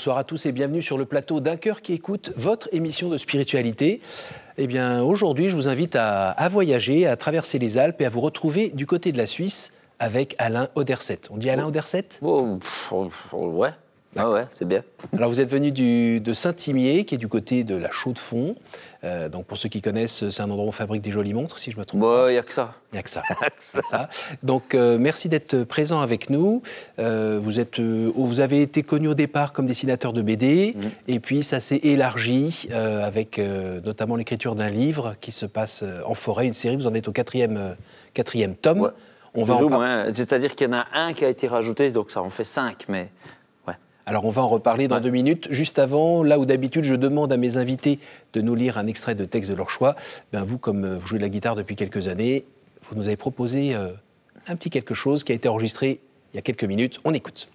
Bonsoir à tous et bienvenue sur le plateau d'un cœur qui écoute votre émission de spiritualité. Eh bien, aujourd'hui, je vous invite à, voyager, à traverser les Alpes et à vous retrouver du côté de la Suisse avec Alain Oderset. On dit Alain Oderset oh, Ouais. Ah ouais, c'est bien. Alors vous êtes venu de Saint-Imier, qui est du côté de la Chaux-de-Fonds. Euh, donc pour ceux qui connaissent, c'est un endroit où on fabrique des jolies montres, si je me trompe. Bah, il n'y a que ça. Il n'y a que ça. ça. Donc euh, merci d'être présent avec nous. Euh, vous, êtes, vous avez été connu au départ comme dessinateur de BD, mm. et puis ça s'est élargi avec notamment l'écriture d'un livre qui se passe en forêt, une série. Vous en êtes au quatrième, quatrième tome. On va moins. C'est-à-dire qu'il y en a un qui a été rajouté, donc ça en fait cinq, mais alors on va en reparler dans deux minutes. Juste avant, là où d'habitude je demande à mes invités de nous lire un extrait de texte de leur choix, ben vous, comme euh, vous jouez de la guitare depuis quelques années, vous nous avez proposé euh, un petit quelque chose qui a été enregistré il y a quelques minutes. On écoute.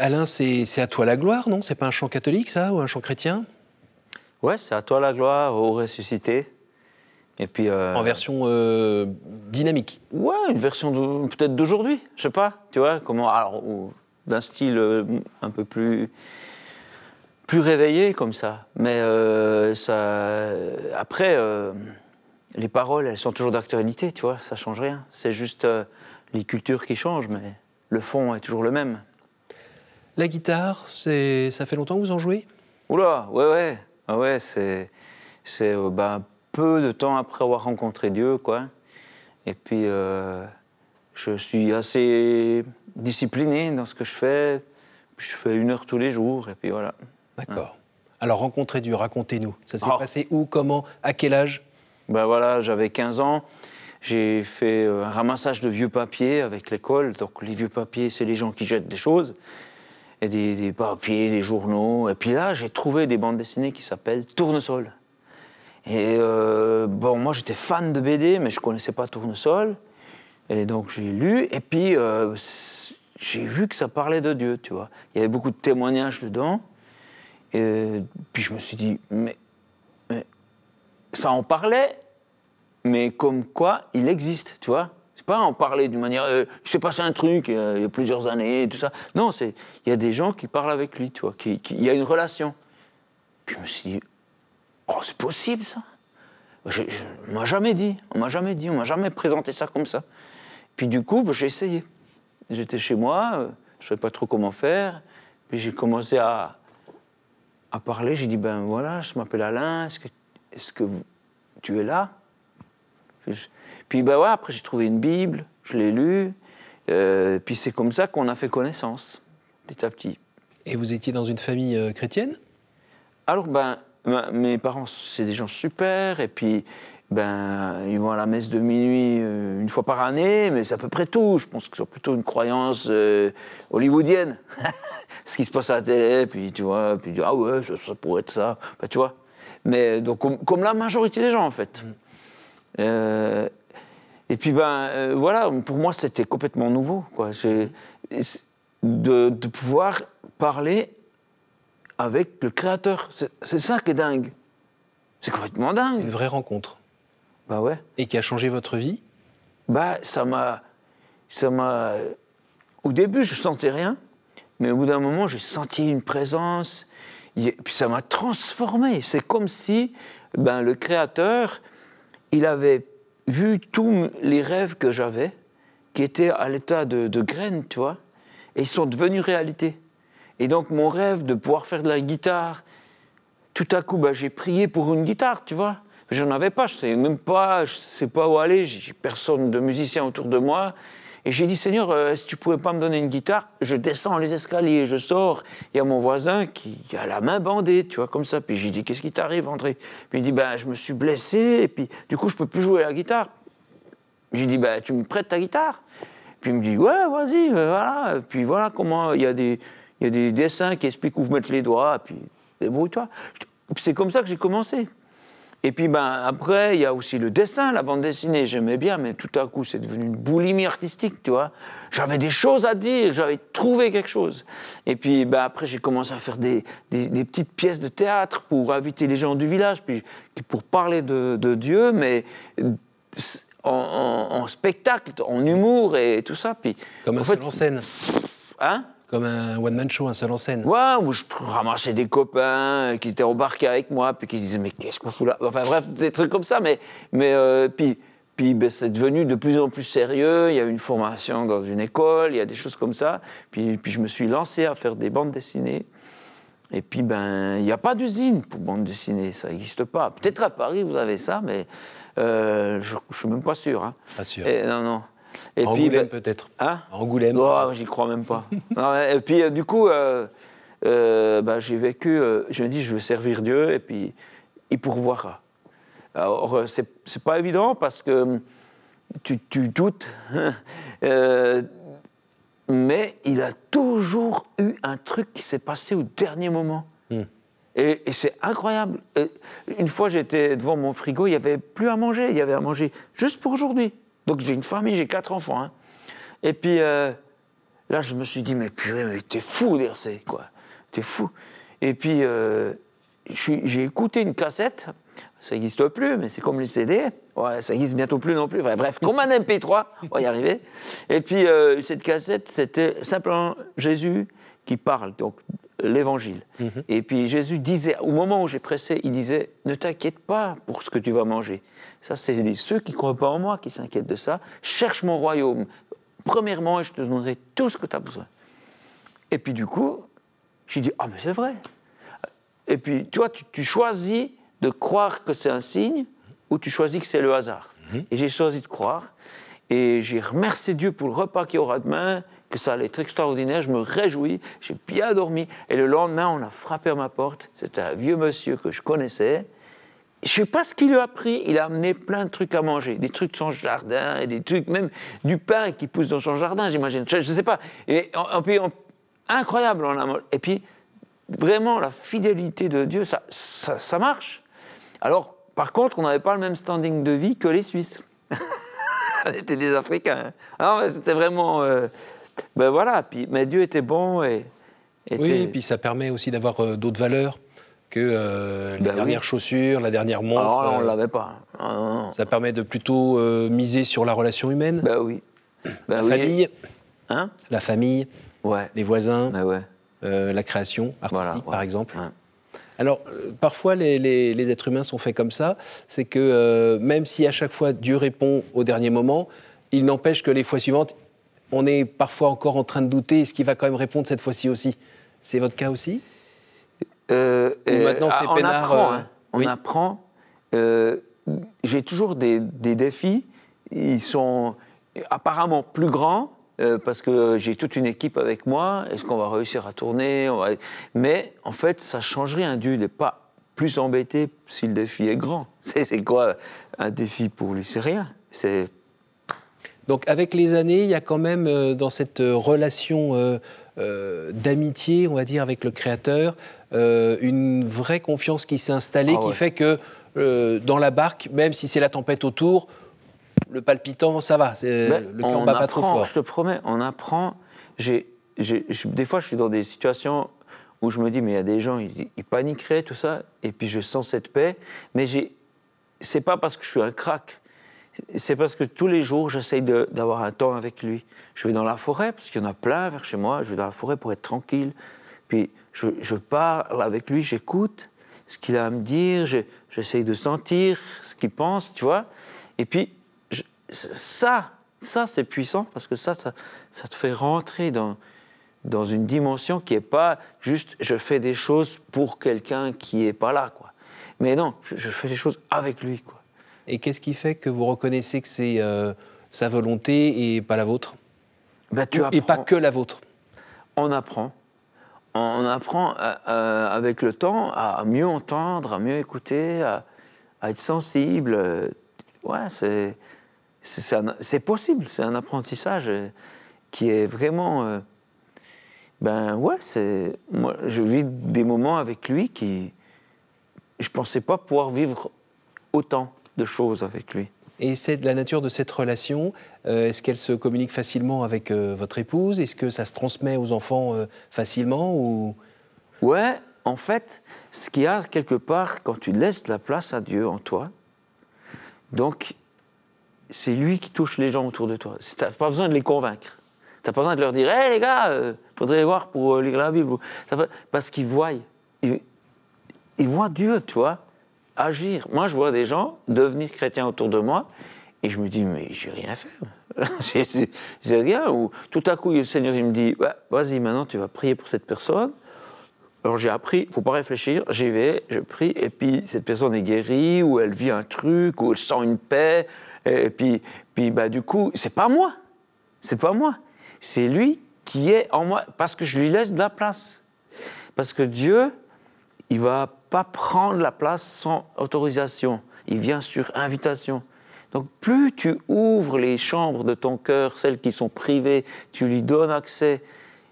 Alain, c'est à toi la gloire, non? C'est pas un chant catholique, ça, ou un chant chrétien? Ouais, c'est à toi la gloire, au ressuscité. Et puis, euh, En version euh, dynamique Ouais, une version peut-être d'aujourd'hui, je sais pas, tu vois, comment, alors, d'un style euh, un peu plus, plus réveillé comme ça. Mais ça, après, les paroles, elles sont toujours d'actualité, tu vois, ça change rien. C'est juste les cultures qui changent, mais le fond est toujours le même. La guitare, c'est ça fait longtemps que vous en jouez? Oula, ouais, ouais, ah ouais, c'est c'est euh, bah, peu de temps après avoir rencontré Dieu, quoi. Et puis euh, je suis assez discipliné dans ce que je fais. Je fais une heure tous les jours, et puis voilà. D'accord. Alors rencontrer Dieu, racontez-nous. Ça s'est ah. passé où, comment, à quel âge? Ben voilà, j'avais 15 ans. J'ai fait euh, un ramassage de vieux papiers avec l'école. Donc les vieux papiers, c'est les gens qui jettent des choses et des, papiers, des journaux. Et puis là, j'ai trouvé des bandes dessinées qui s'appellent Tournesol. Et euh, bon, moi j'étais fan de BD, mais je connaissais pas Tournesol. Et donc j'ai lu, et puis euh, j'ai vu que ça parlait de Dieu, tu vois. Il y avait beaucoup de témoignages dedans. Et puis je me suis dit, mais ça en parlait, mais comme quoi il existe, tu vois pas en parler d'une manière. Euh, il s'est passé un truc euh, il y a plusieurs années, tout ça. Non, c'est il y a des gens qui parlent avec lui, tu vois, qui, il y a une relation. Puis je me suis dit, oh, c'est possible ça. Je, on m'a jamais dit, on m'a jamais dit, on m'a jamais présenté ça comme ça. Puis du coup, bah, j'ai essayé. J'étais chez moi, euh, je savais pas trop comment faire. Puis j'ai commencé à, à parler. J'ai dit, ben voilà, je m'appelle Alain. Est-ce que, est-ce que vous, tu es là? Puis ben ouais, après j'ai trouvé une Bible, je l'ai lue, euh, puis c'est comme ça qu'on a fait connaissance, petit à petit. Et vous étiez dans une famille euh, chrétienne? Alors ben, mes parents, c'est des gens super, et puis ben, ils vont à la messe de minuit euh, une fois par année, mais c'est à peu près tout. Je pense que c'est plutôt une croyance hollywoodienne. Ce qui se passe à la télé, puis tu vois, puis ah ouais, ça, pourrait être ça, ben, tu vois. Mais donc, comme, la majorité des gens, en fait. Mm. Et puis, ben, euh, voilà, pour moi, c'était complètement nouveau. Quoi. De, de, pouvoir parler avec le créateur. C'est ça qui est dingue. C'est complètement dingue. Une vraie rencontre. Bah ouais. Et qui a changé votre vie? Bah, ça m'a. Ça m'a. Au début, je sentais rien, mais au bout d'un moment, j'ai senti une présence. Et puis ça m'a transformé. C'est comme si ben, le créateur, il avait vu tous les rêves que j'avais, qui étaient à l'état de, graines, tu vois, et ils sont devenus réalité. Et donc mon rêve de pouvoir faire de la guitare, tout à coup, bah, j'ai prié pour une guitare, tu vois. J'en avais pas, je ne savais même pas, je sais pas où aller, j'ai personne de musicien autour de moi. Et j'ai dit, Seigneur, euh, si tu pouvais pas me donner une guitare, je descends les escaliers, je sors. Il y a mon voisin qui a la main bandée, tu vois, comme ça. Puis j'ai dit, qu'est-ce qui t'arrive, André? Puis il dit, ben, je me suis blessé, et puis du coup, je peux plus jouer à la guitare. J'ai dit, ben, tu me prêtes ta guitare? Puis il me dit, ouais, vas-y, euh, voilà. Puis voilà comment il y, a des, y a des dessins qui expliquent où mettre les doigts, puis débrouille-toi. C'est comme ça que j'ai commencé. Et puis ben, après, il y a aussi le dessin, la bande dessinée, j'aimais bien, mais tout à coup, c'est devenu une boulimie artistique, tu vois. J'avais des choses à dire, j'avais trouvé quelque chose. Et puis ben, après, j'ai commencé à faire des, des, petites pièces de théâtre pour inviter les gens du village, puis pour parler de, de Dieu, mais en, en, spectacle, en humour et tout ça. Puis, Comme un en scène. Hein? Comme un one-man show, un seul en scène. Ouais, où je ramassais des copains qui étaient embarqués avec moi, puis qui se disaient Mais qu'est-ce qu'on fout là? Enfin bref, des trucs comme ça. Mais, mais euh, puis, puis ben, c'est devenu de plus en plus sérieux. Il y a eu une formation dans une école, il y a des choses comme ça. Puis, puis je me suis lancé à faire des bandes dessinées. Et puis, ben, il n'y a pas d'usine pour bandes dessinées, ça n'existe pas. Peut-être à Paris, vous avez ça, mais euh, je ne suis même pas sûr. Hein. Pas sûr. non, non. Et Angoulême ben, peut-être. Hein Angoulême. Oh, j'y crois même pas. et puis euh, du coup, euh, euh, bah, j'ai vécu. je me dis, je veux servir Dieu et puis il pourvoira. Alors c'est pas évident parce que hum, tu, tu doutes, mais il a toujours eu un truc qui s'est passé au dernier moment. Et, et c'est incroyable. Une fois, j'étais devant mon frigo, il n'y avait plus à manger. Il y avait à manger juste pour aujourd'hui. Donc j'ai une famille, j'ai quatre enfants. Hein. Et puis euh, là, je me suis dit, mais purée, mais t'es fou, DRC, quoi. T'es fou. Et puis euh, j'ai écouté une cassette. Ça n'existe plus, mais c'est comme les CD. Ouais, ça n'existe bientôt plus non plus. bref, comme un MP3, on va y arriver. Et puis euh, cette cassette, c'était simplement Jésus qui parle, donc l'évangile. Mhm. Et puis Jésus disait, au moment où j'ai pressé, il disait, ne t'inquiète pas pour ce que tu vas manger. Ça, c'est ceux qui ne croient pas en moi qui s'inquiètent de ça. Cherche mon royaume. Premièrement, je te donnerai tout ce que tu as besoin. Et puis du coup, j'ai dit, ah mais c'est vrai. Et puis, tu vois, tu, choisis de croire que c'est un signe ou tu choisis que c'est le hasard. Mhm. Et j'ai choisi de croire. Et j'ai remercié Dieu pour le repas qu'il y aura demain, que ça allait être extraordinaire. Je me réjouis, j'ai bien dormi. Et le lendemain, on a frappé à ma porte. C'était un vieux monsieur que je connaissais je sais pas ce qu'il lui a pris, il a amené plein de trucs à manger, des trucs de son jardin, et des trucs, même du pain qui pousse dans son jardin, j'imagine. Je, ne sais pas. Et puis, incroyable. On a, et puis, vraiment, la fidélité de Dieu, ça, ça, marche. Alors, par contre, on n'avait pas le même standing de vie que les Suisses. on était des Africains. Alors, c'était vraiment. Euh, ben voilà. Puis, mais Dieu était bon et. Oui, et puis ça permet aussi d'avoir euh, d'autres valeurs que euh, les ben dernières chaussures, la dernière montre. Alors on ne euh, l'avait pas. Ça permet de plutôt euh, miser sur la relation humaine. Ben oui. la famille. Hein? La famille. Ouais. Les voisins. Ben ouais. la création artistique, par exemple. Alors, parfois, les, les, êtres humains sont faits comme ça. C'est que même si à chaque fois Dieu répond au dernier moment, il n'empêche que les fois suivantes, on est parfois encore en train de douter est-ce qu'il va quand même répondre cette fois-ci aussi C'est votre cas aussi? Euh, maintenant, c'est ah, on apprend. Euh, hein. On apprend. Euh, j'ai toujours des, des défis. Ils sont apparemment plus grands, euh, parce que j'ai toute une équipe avec moi. Est-ce qu'on va réussir à tourner? Va- Mais en fait, ça change rien. Dieu n'est pas plus embêté si le défi est grand. C'est c'est quoi un défi pour lui? C'est rien. C'est Donc avec les années, il y a quand même euh, dans cette euh, relation euh, d'amitié, on va dire, avec le Créateur, une vraie confiance qui s'est installée, Ah qui fait que dans la barque, même si c'est la tempête autour, le palpitant, ça va, Ben, le cœur bat pas trop apprend, fort. Je te promets, on apprend. J'ai, j'ai- je- des fois, je suis dans des situations où je me dis, mais il y a des gens, ils, ils paniqueraient, tout ça, et puis je sens cette paix. Mais j'ai, c'est pas parce que je suis un crack. C'est parce que tous les jours, j'essaye d'avoir un temps avec lui. Je vais dans la forêt, parce qu'il y en a plein vers chez moi. Je vais dans la forêt pour être tranquille. Puis je, parle avec lui, j'écoute ce qu'il a à me dire, je- j'essaye de sentir ce qu'il pense, tu vois. Et puis, ça, ça c'est puissant, parce que ça, ça, te fait rentrer dans, une dimension qui n'est pas juste je fais des choses pour quelqu'un qui n'est pas là, quoi. Mais non, je, je fais des choses avec lui, quoi. Et qu'est-ce qui fait que vous reconnaissez que c'est euh, sa volonté et pas la vôtre? Tu Et pas que la vôtre? On apprend. On apprend euh, euh, avec le temps à mieux entendre, à mieux écouter, à, à être sensible. Ouais, c'est possible. C'est un apprentissage qui est vraiment. euh, ben ouais, c'est. Moi, je vis des moments avec lui qui. Je pensais pas pouvoir vivre autant de choses avec lui. Et c'est la nature de cette relation. euh, Est-ce qu'elle se communique facilement avec euh, votre épouse? Est-ce que ça se transmet aux enfants euh, facilement ou... Ouais, en fait, ce qu'il y a quelque part, quand tu laisses la place à Dieu en toi, donc c'est lui qui touche les gens autour de toi. Tu n'as pas besoin de les convaincre. Tu n'as pas besoin de leur dire Hé les gars, il faudrait voir pour lire la Bible. Parce qu'ils voient. Ils, ils voient Dieu, tu vois, agir. Moi, je vois des gens devenir chrétiens autour de moi et je me dis Mais j'ai rien fait. J'ai- j'ai- rien. Ou tout à coup, le Seigneur il me dit Vas-y, maintenant tu vas prier pour cette personne. Alors j'ai appris, faut pas réfléchir, j'y vais, je prie, et puis cette personne est guérie, ou elle vit un truc, ou elle sent une paix, et puis, puis bah, du coup, c'est pas moi, c'est pas moi, c'est lui qui est en moi, parce que je lui laisse de la place. Parce que Dieu, il va pas prendre la place sans autorisation, il vient sur invitation. Donc plus tu ouvres les chambres de ton cœur, celles qui sont privées, tu lui donnes accès,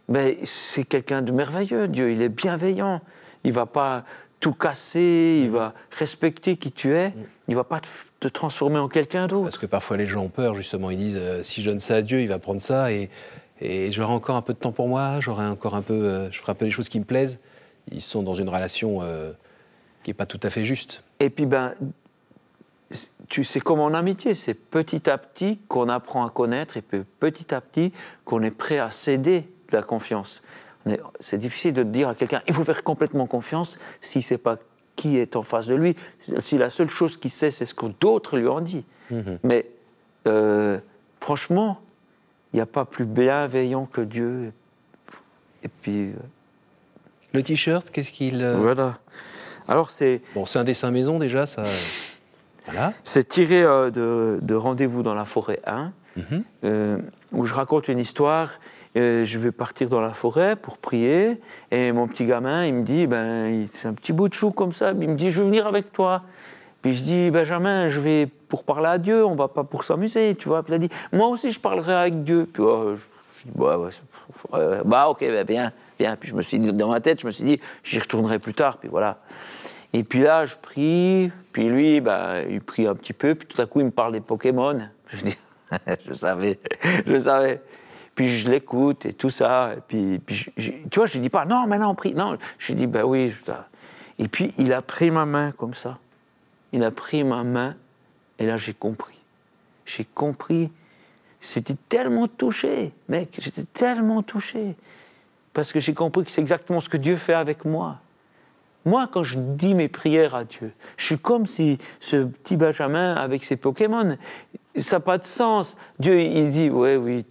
ben, c'est quelqu'un de merveilleux, Dieu, il est bienveillant. Il va pas tout casser, il va respecter qui tu es, il va pas te, transformer en quelqu'un d'autre. Parce que parfois les gens ont peur, justement. Ils disent euh, si je donne ça à Dieu, il va prendre ça et, j'aurai encore un peu de temps pour moi, j'aurai encore un peu, euh, je ferai un peu des choses qui me plaisent. Ils sont dans une relation euh, qui n'est pas tout à fait juste. Et puis, ben, tu sais, comme en amitié, c'est petit à petit qu'on apprend à connaître et puis petit à petit qu'on est prêt à céder de la confiance. On est- C'est difficile de dire à quelqu'un, il faut faire complètement confiance si c'est pas qui est en face de lui, si la seule chose qu'il sait, c'est ce que d'autres lui ont dit. Mais euh, franchement, il n'y a pas plus bienveillant que Dieu. Et puis, euh, Le t-shirt, qu'est-ce qu'il. euh, voilà. Alors, c'est. Bon, c'est un dessin maison déjà, ça. Voilà. C'est tiré euh, de, de Rendez-vous dans la forêt 1, Mhm. euh, où je raconte une histoire. Euh, je vais partir dans la forêt pour prier, et mon petit gamin, il me dit, ben, c'est un petit bout de chou comme ça, il me dit, je veux venir avec toi. Puis je dis, Benjamin, je vais pour parler à Dieu, on va pas pour s'amuser, tu vois. Puis il a dit, moi aussi, je parlerai avec Dieu. Puis oh, je, je dis, bah, euh, bah, ok, ben, viens, Puis je me suis dit, dans ma tête, je me suis dit, j'y retournerai plus tard, puis voilà. Et puis là, je prie, puis lui, bah, il prie un petit peu, puis tout à coup, il me parle des Pokémon. Je dis, je savais, je savais. Puis je l'écoute et tout ça. Et puis, je- je- tu vois, je dis pas, non, maintenant on prie. Non, je dis, bah oui. Et puis il a pris ma main comme ça. Il a pris ma main, et là j'ai compris. J'ai compris. C'était tellement touché, mec, j'étais tellement touché. Parce que j'ai compris que c'est exactement ce que Dieu fait avec moi. Moi, quand je dis mes prières à Dieu, je suis comme si ce petit Benjamin avec ses Pokémon, ça n'a pas de sens. Dieu, il dit, ouais, oui,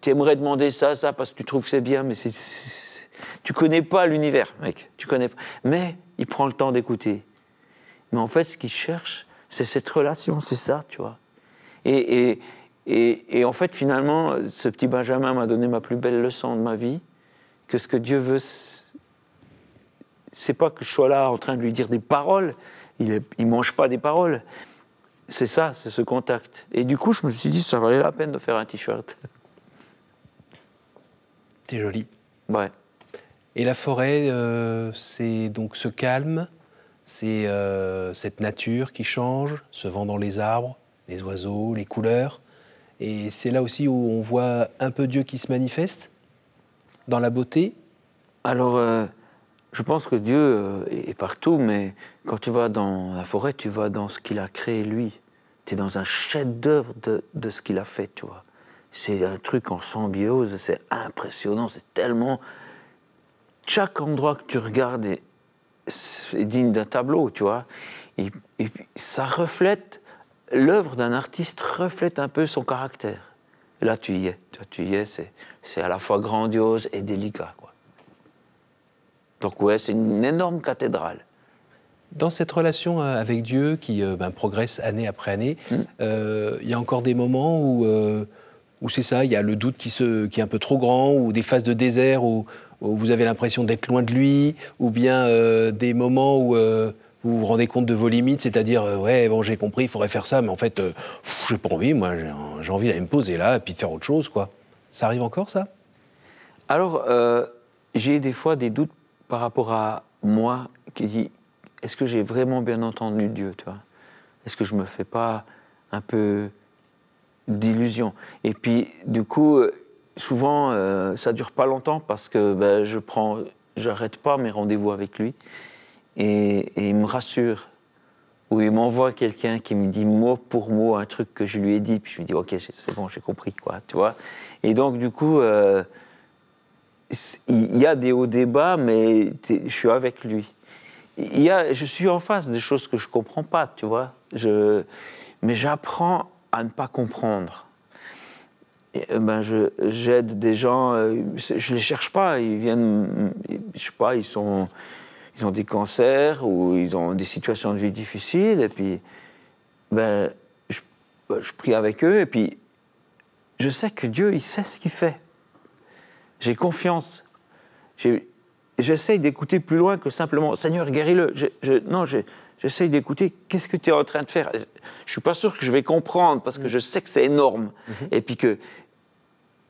tu aimerais demander ça, ça, parce que tu trouves que c'est bien, mais c'est, tu connais pas l'univers, mec. Tu connais pas. Mais il prend le temps d'écouter. Mais en fait, ce qu'il cherche, C'est cette relation, c'est ça, tu vois. Et, en fait, finalement, ce petit Benjamin m'a donné ma plus belle leçon de ma vie, que ce que Dieu veut, c'est pas que je sois là en train de lui dire des paroles, il ne mange pas des paroles. C'est ça, c'est ce contact. Et du coup, je me suis dit, ça valait la peine de faire un t-shirt. C'est joli. Ouais. Et la forêt, euh, c'est donc ce calme, c'est euh, cette nature qui change, se vend dans les arbres, les oiseaux, les couleurs. Et c'est là aussi où on voit un peu Dieu qui se manifeste, dans la beauté. Alors, euh, je pense que Dieu est partout, mais quand tu vas dans la forêt, tu vas dans ce qu'il a créé lui. Tu es dans un chef-d'œuvre de, de, ce qu'il a fait, tu vois. C'est un truc en symbiose, c'est impressionnant, c'est tellement chaque endroit que tu regardes est, digne d'un tableau, tu vois. Et, ça reflète, l'œuvre d'un artiste reflète un peu son caractère. Et là, tu y es. Tu y es, c'est à la fois grandiose et délicat, quoi. Donc, ouais, c'est une énorme cathédrale. Dans cette relation euh, avec Dieu qui euh, ben, progresse année après année, hmm. euh, il y a encore des moments où, où c'est ça, il y a le doute qui, se, qui est un peu trop grand, ou des phases de désert où, où vous avez l'impression d'être loin de lui, ou bien euh, des moments où vous vous rendez compte de vos limites, c'est-à-dire, euh, ouais, bon, j'ai compris, il faudrait faire ça, mais en fait, j'ai pas envie, moi, j'ai envie d'aller me poser là, et puis de faire autre chose, quoi. Ça arrive encore, ça? Alors, j'ai des fois des doutes par rapport à moi, qui dit, est-ce que j'ai vraiment bien entendu Dieu, tu vois? Est-ce que je me fais pas un peu d'illusion? Et puis, du coup, souvent, euh, ça dure pas longtemps parce que ben, je prends, j'arrête pas mes rendez-vous avec lui et, il me rassure. Ou il m'envoie quelqu'un qui me dit mot pour mot un truc que je lui ai dit, puis je me dis ok c'est bon j'ai compris quoi, tu vois. Et donc du coup euh, il y a des hauts débats, mais je suis avec lui. Y a, je suis en face des choses que je comprends pas, tu vois. Je, mais j'apprends à ne pas comprendre. Euh, ben j'aide des gens, euh, je les cherche pas, ils viennent, je sais pas, ils sont, ils ont des cancers ou ils ont des situations de vie difficiles et puis, ben, je, ben, je prie avec eux et puis, je sais que Dieu, il sait ce qu'il fait. J'ai confiance. j'essaye d'écouter plus loin que simplement, Seigneur, guéris-le. Je, non, j'essaye d'écouter, qu'est-ce que tu es en train de faire? Je ne suis pas sûr que je vais comprendre parce que je sais que c'est énorme. Mm-hmm. Et puis que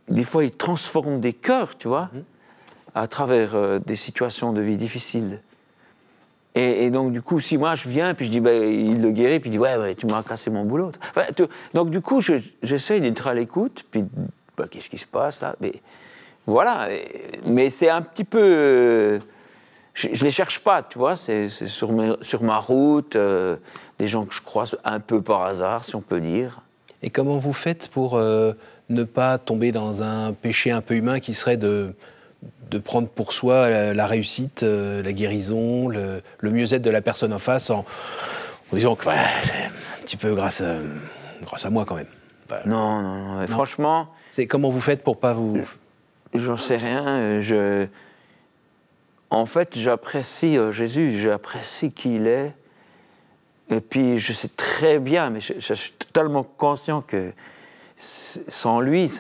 des fois, il transforme des cœurs, tu vois, à travers euh, des situations de vie difficiles. Et, donc, du coup, si moi je viens, puis je dis, ben, il le guérit, puis il dit, ouais, tu m'as cassé mon boulot. donc, du coup, j'essaye d'être à l'écoute, puis ben, qu'est-ce qui se passe là? Mais, Voilà, mais c'est un petit peu. Euh, je ne les cherche pas, tu vois, c'est sur, ma route, euh, des gens que je croise un peu par hasard, si on peut dire. Et comment vous faites pour ne pas tomber dans un péché un peu humain qui serait de, de prendre pour soi la, réussite, euh, la guérison, le, mieux-être de la personne en face en, disant que c'est un petit peu grâce à, grâce à moi quand même. non, non, non, franchement. C'est comment vous faites pour pas vous. J'en sais rien. Euh, je... En fait, j'apprécie euh, Jésus, j'apprécie qui il est. Et puis, je sais très bien, mais je suis totalement conscient que sans lui,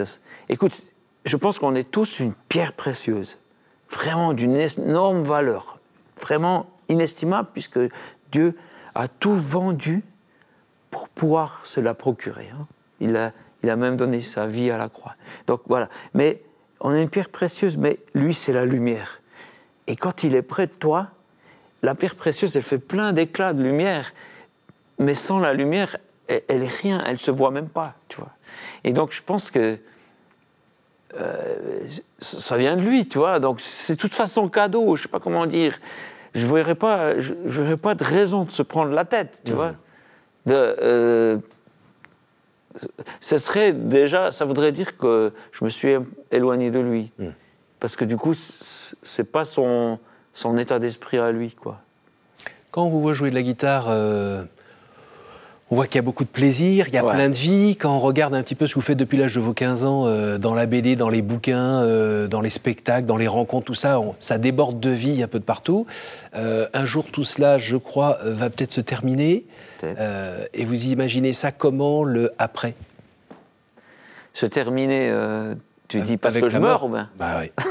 écoute, je pense qu'on est tous une pierre précieuse, vraiment d'une énorme valeur, vraiment inestimable, puisque Dieu a tout vendu pour pouvoir se la procurer. Hein. Il, a, il a même donné sa vie à la croix. Donc voilà. Mais on est une pierre précieuse, mais lui, c'est la lumière. Et quand il est près de toi, la pierre précieuse, elle fait plein d'éclats de lumière. Mais sans la lumière, elle, elle est rien, elle se voit même pas, tu vois. Et donc, je pense que euh, ça vient de lui, tu vois. Donc, c'est de toute façon cadeau, je sais pas comment dire. Je ne verrais pas, je, verrais pas de raison de se prendre la tête, tu vois. De, euh, ce serait déjà, ça voudrait dire que je me suis éloigné de lui. Parce que du coup, c'est pas son, son état d'esprit à lui, quoi. Quand on vous voit jouer de la guitare, euh, On voit qu'il y a beaucoup de plaisir, il y a Ouais. plein de vie. Quand on regarde un petit peu ce que vous faites depuis l'âge de vos 15 ans, euh, dans la BD, dans les bouquins, euh, dans les spectacles, dans les rencontres, tout ça, on- ça déborde de vie un peu de partout. Euh, un jour, tout cela, je crois, va peut-être se terminer. Euh, et vous imaginez ça comment, le après? Se terminer, tu dis parce que je meurs ou bien? Bah oui.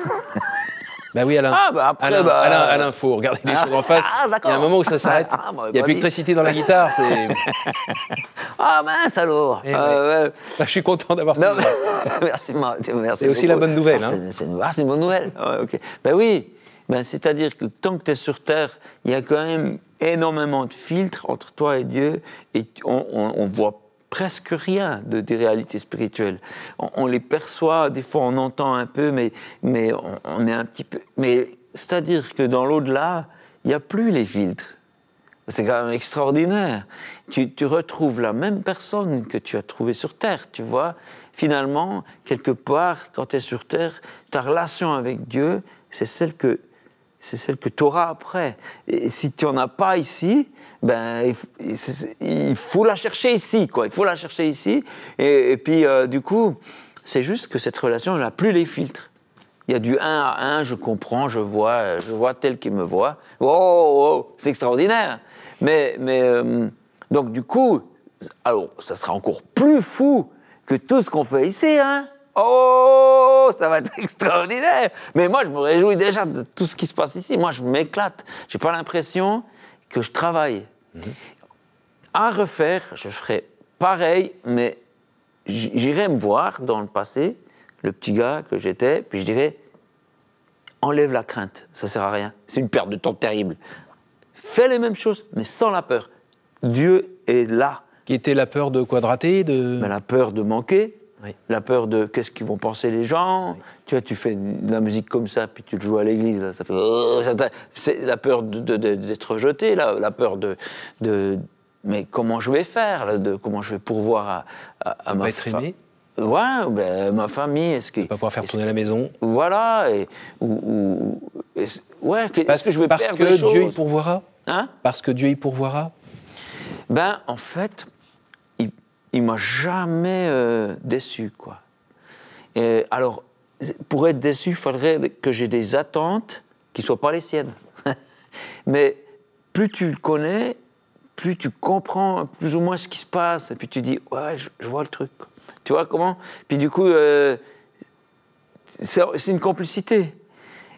bah oui, Alain. Ah, bah après, Alain, bah, Alain, Alain, faut regarder les Ah, choses en face. ah, Il y d'accord. a un moment où ça s'arrête. Ah, bah, Il n'y a bah, plus dis. d'électricité dans la guitare. c'est- Ah mince alors Eh Euh, ouais. Bah, je suis content d'avoir Non, merci, merci C'est aussi la bonne nouvelle, Ah, hein. c'est- c'est ah, c'est une bonne nouvelle. Ouais. Ben oui, ben, c'est-à-dire que tant que tu es sur Terre, il y a quand même énormément de filtres entre toi et Dieu, et on, on voit presque rien de, des réalités spirituelles. On, les perçoit, des fois on entend un peu, mais, mais on, on est un petit peu... Mais c'est-à-dire que dans l'au-delà, il n'y a plus les filtres. C'est quand même extraordinaire. Tu, tu retrouves la même personne que tu as trouvée sur Terre, tu vois. Finalement, quelque part, quand tu es sur Terre, ta relation avec Dieu, c'est celle que c'est celle que tu auras après. Et si tu n'en as pas ici, ben, il, faut, la chercher ici, quoi. Il faut la chercher ici. Et, puis, euh, du coup, c'est juste que cette relation, elle n'a plus les filtres. Il y a du 1 à 1, je comprends, je vois, je vois tel qui me voit. Oh, oh, oh, c'est extraordinaire. Mais, mais euh, donc du coup, alors ça sera encore plus fou que tout ce qu'on fait ici, hein. Oh, ça va être extraordinaire. Mais moi, je me réjouis déjà de tout ce qui se passe ici. Moi, je m'éclate. J'ai pas l'impression que je travaille. À refaire, je ferai pareil, mais j'irai me voir dans le passé, le petit gars que j'étais, puis je dirais enlève la crainte, ça sert à rien. C'est une perte de temps terrible. Fais les mêmes choses, mais sans la peur. Dieu est là. Qui était la peur de quadrater de... Mais la peur de manquer, Oui. la peur de qu'est-ce qu'ils vont penser les gens. Tu vois, tu fais de la musique comme ça, puis tu le joues à l'église, là, ça fait. oh, c'est la peur de- de- de- d'être rejeté, la, la peur de, de. Mais comment je vais faire là, de, Comment je vais pourvoir à, à, à ma être fa- aimé Ouais, ben, ma famille, est-ce que. pas pouvoir faire tourner la maison Voilà, et. Ou, ou- est-ce- ouais, Parce, que je vais parce perdre que Dieu y pourvoira? Hein? Parce que Dieu y pourvoira? Ben, en fait, il, m'a jamais euh, déçu, quoi. Alors, pour être déçu, il faudrait que j'ai des attentes qui ne soient pas les siennes. Mais plus tu le connais, plus tu comprends plus ou moins ce qui se passe, et puis tu dis, ouais, je, vois le truc. Tu vois comment? Puis du coup, euh, c'est une complicité.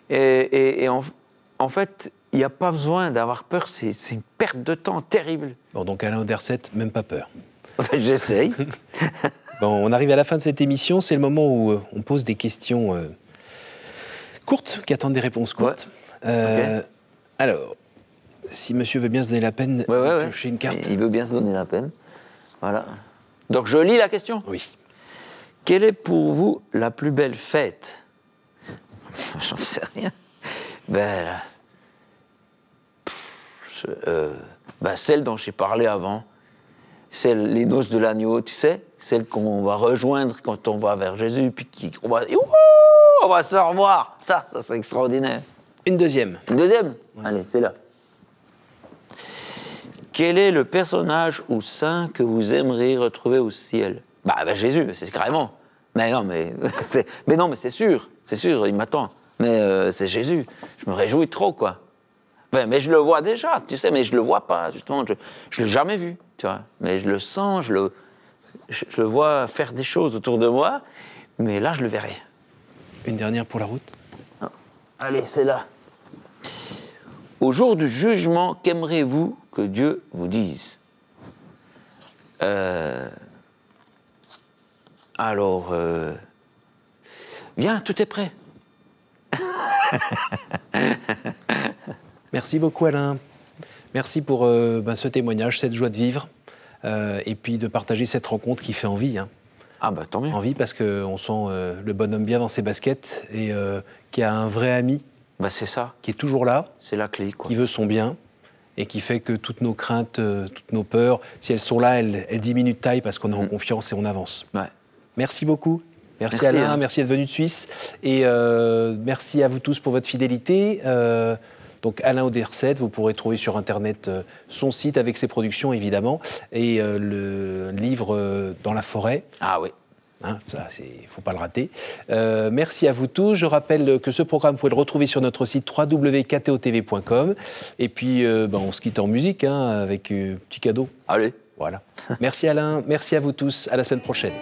Et, en, fait, il n'y a pas besoin d'avoir peur, c'est une perte de temps terrible. Bon, donc Alain Oderset, même pas peur. J'essaye. Bon, on arrive à la fin de cette émission. C'est le moment où euh, on pose des questions euh, courtes, qui attendent des réponses courtes. Euh, Alors, si monsieur veut bien se donner la peine Ouais, ouais, de piocher une carte. Il veut bien se donner la peine. Voilà. Donc je lis la question? Oui. Quelle est pour vous la plus belle fête? J'en sais rien. Ben, euh, ben, celle dont j'ai parlé avant, celle les noces de l'agneau, tu sais, celle qu'on va rejoindre quand on va vers Jésus, puis qui, on va, Youhou on va se revoir. Ça, ça c'est extraordinaire. Une deuxième. Une deuxième? Allez, c'est là. Quel est le personnage ou saint que vous aimeriez retrouver au ciel? Bah, bah, Jésus, c'est carrément. Mais non, mais, c'est- mais non, mais c'est sûr, c'est sûr, il m'attend. Mais euh, c'est Jésus. Je me réjouis trop, quoi. Enfin, mais je le vois déjà, tu sais, mais je le vois pas, justement. Je, je l'ai jamais vu, tu vois. Mais je le sens, je le, je, je le vois faire des choses autour de moi. Mais là, je le verrai. Une dernière pour la route? Allez, c'est là. Au jour du jugement, qu'aimerez-vous que Dieu vous dise? Euh, Alors, euh, viens, tout est prêt. Merci beaucoup Alain. Merci pour euh, ben, ce témoignage, cette joie de vivre, euh, et puis de partager cette rencontre qui fait envie. hein. Ah bah tant mieux. Envie parce qu'on sent euh, le bonhomme bien dans ses baskets et qui a un vrai ami Bah c'est ça, qui est toujours là, c'est la clé, quoi. qui veut son bien et qui fait que toutes nos craintes, toutes nos peurs, si elles sont là, elles, elles diminuent de taille parce qu'on est en confiance et on avance. Ouais. Merci beaucoup. Merci, Merci, Alain, hein. merci d'être venu de Suisse. Et merci à vous tous pour votre fidélité. Euh, Donc Alain Auderset, vous pourrez trouver sur Internet son site avec ses productions évidemment, et le livre Dans la forêt. Ah oui. Hein, ça, il ne faut pas le rater. merci à vous tous. Je rappelle que ce programme, vous pouvez le retrouver sur notre site www.ktotv.com. Et puis, ben, on se quitte en musique hein, avec un petit cadeau. Allez. Voilà. merci Alain, merci à vous tous. À la semaine prochaine.